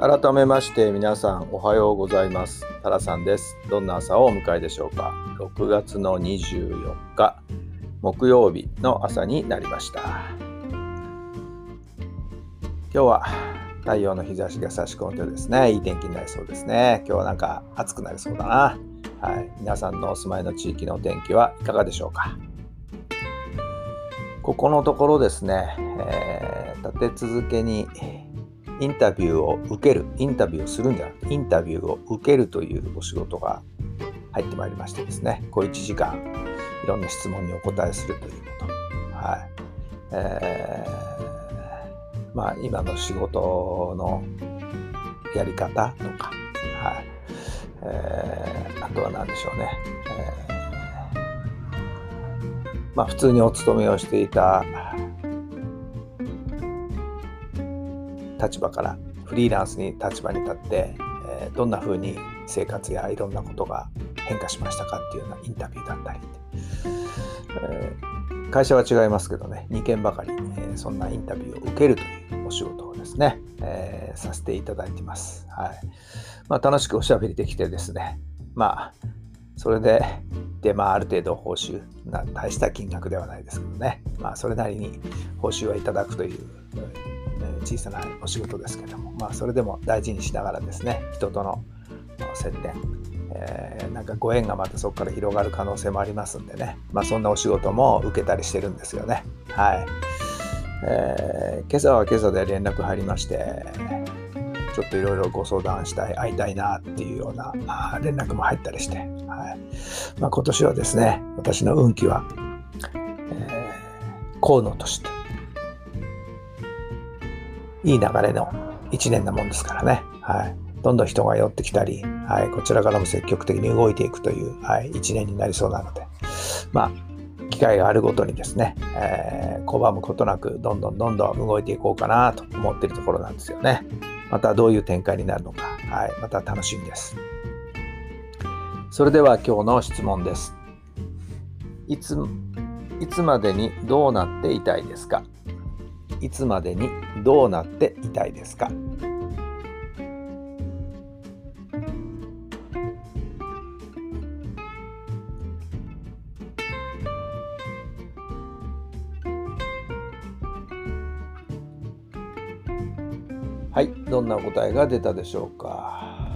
改めまして皆さんおはようございます。タラさんです。どんな朝をお迎えでしょうか？6月の24日木曜日の朝になりました。今日は太陽の日差しが差し込んでですねいい天気になりそうですね。今日はなんか暑くなりそうだな。はい。皆さんのお住まいの地域の天気はいかがでしょうか？ここのところですね、えー、立て続けにインタビューを受ける、インタビューをするんじゃなくて、インタビューを受けるというお仕事が入ってまいりましてですね、小1時間、いろんな質問にお答えするということ。はい。えー、まあ、今の仕事のやり方とか、はい。えー、あとは何でしょうね。えー、まあ、普通にお勤めをしていた立場からフリーランスに立場に立って、え、どんな風に生活やいろんなことが変化しましたかっていうようなインタビューだったり、えー、会社は違いますけどね2件ばかり、え、そんなインタビューを受けるというお仕事をですね、えさせていただいてます。はいまあ、楽しくおしゃべりできてですねまあそれで、で、まあ、ある程度報酬、な大した金額ではないですけどね、まあ、それなりに報酬はいただくという小さなお仕事ですけども、まあ、それでも大事にしながらですね人との接点、えー、なんかご縁がまたそこから広がる可能性もありますんでね、まあ、そんなお仕事も受けたりしてるんですよね。はい、えー、今朝は今朝で連絡入りましてちょっといろいろご相談したい会いたいなっていうような連絡も入ったりして、はい。まあ、今年はですね私の運気は、えー、河野としていい流れの1年なもんですからね。はい。どんどん人が寄ってきたり、はい、こちらからも積極的に動いていくという、はい、1年になりそうなので、まあ、機会があるごとにですね、えー、拒むことなく、どんどんどんどん動いていこうかなと思っているところなんですよね。またどういう展開になるのか、はい、また楽しみです。それでは今日の質問です。いついつまでにどうなっていたいですか？いつまでにどうなっていたいですか？はい、どんな答えが出たでしょうか？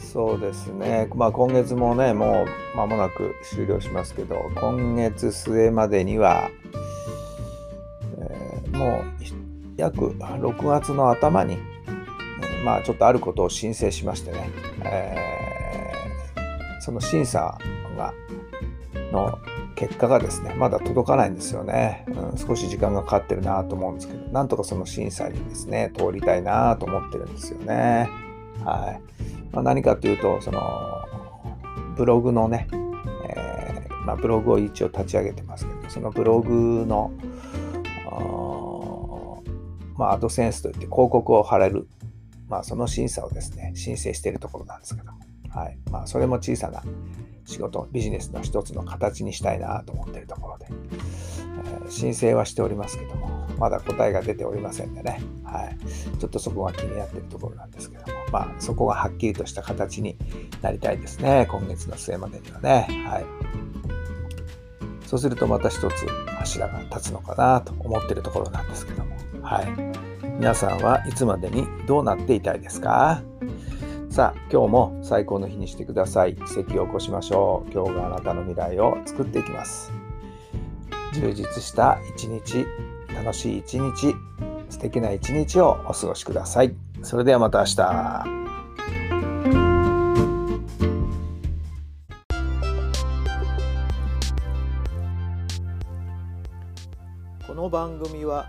そうですね、まあ、今月もね、もう間もなく終了しますけど、今月末までには、もう約6月の頭に、まあちょっとあることを申請しましてね、えー、その審査が、の結果がですね、まだ届かないんですよね、うん。少し時間がかかってるなと思うんですけど、なんとかその審査にですね、通りたいなと思ってるんですよね。はい。まあ、何かというと、その、ブログのね、えー、まあ、ブログを一応立ち上げてますけど、そのブログの、まあ、アドセンスといって広告を貼れる、まあ、その審査をですね、申請しているところなんですけども、はい。まあ、それも小さな仕事、ビジネスの一つの形にしたいなと思っているところで、えー、申請はしておりますけども、まだ答えが出ておりませんでね、はい、ちょっとそこが気になっているところなんですけども、まあ、そこがはっきりとした形になりたいですね、今月の末までにはね。はい。そうするとまた一つ柱が立つのかなと思っているところなんですけども。はい。皆さんはいつまでにどうなっていたいですか？さあ、今日も最高の日にしてください。奇跡を起こしましょう。今日があなたの未来を作っていきます。充実した一日、楽しい一日、素敵な一日をお過ごしください。それではまた明日。この番組は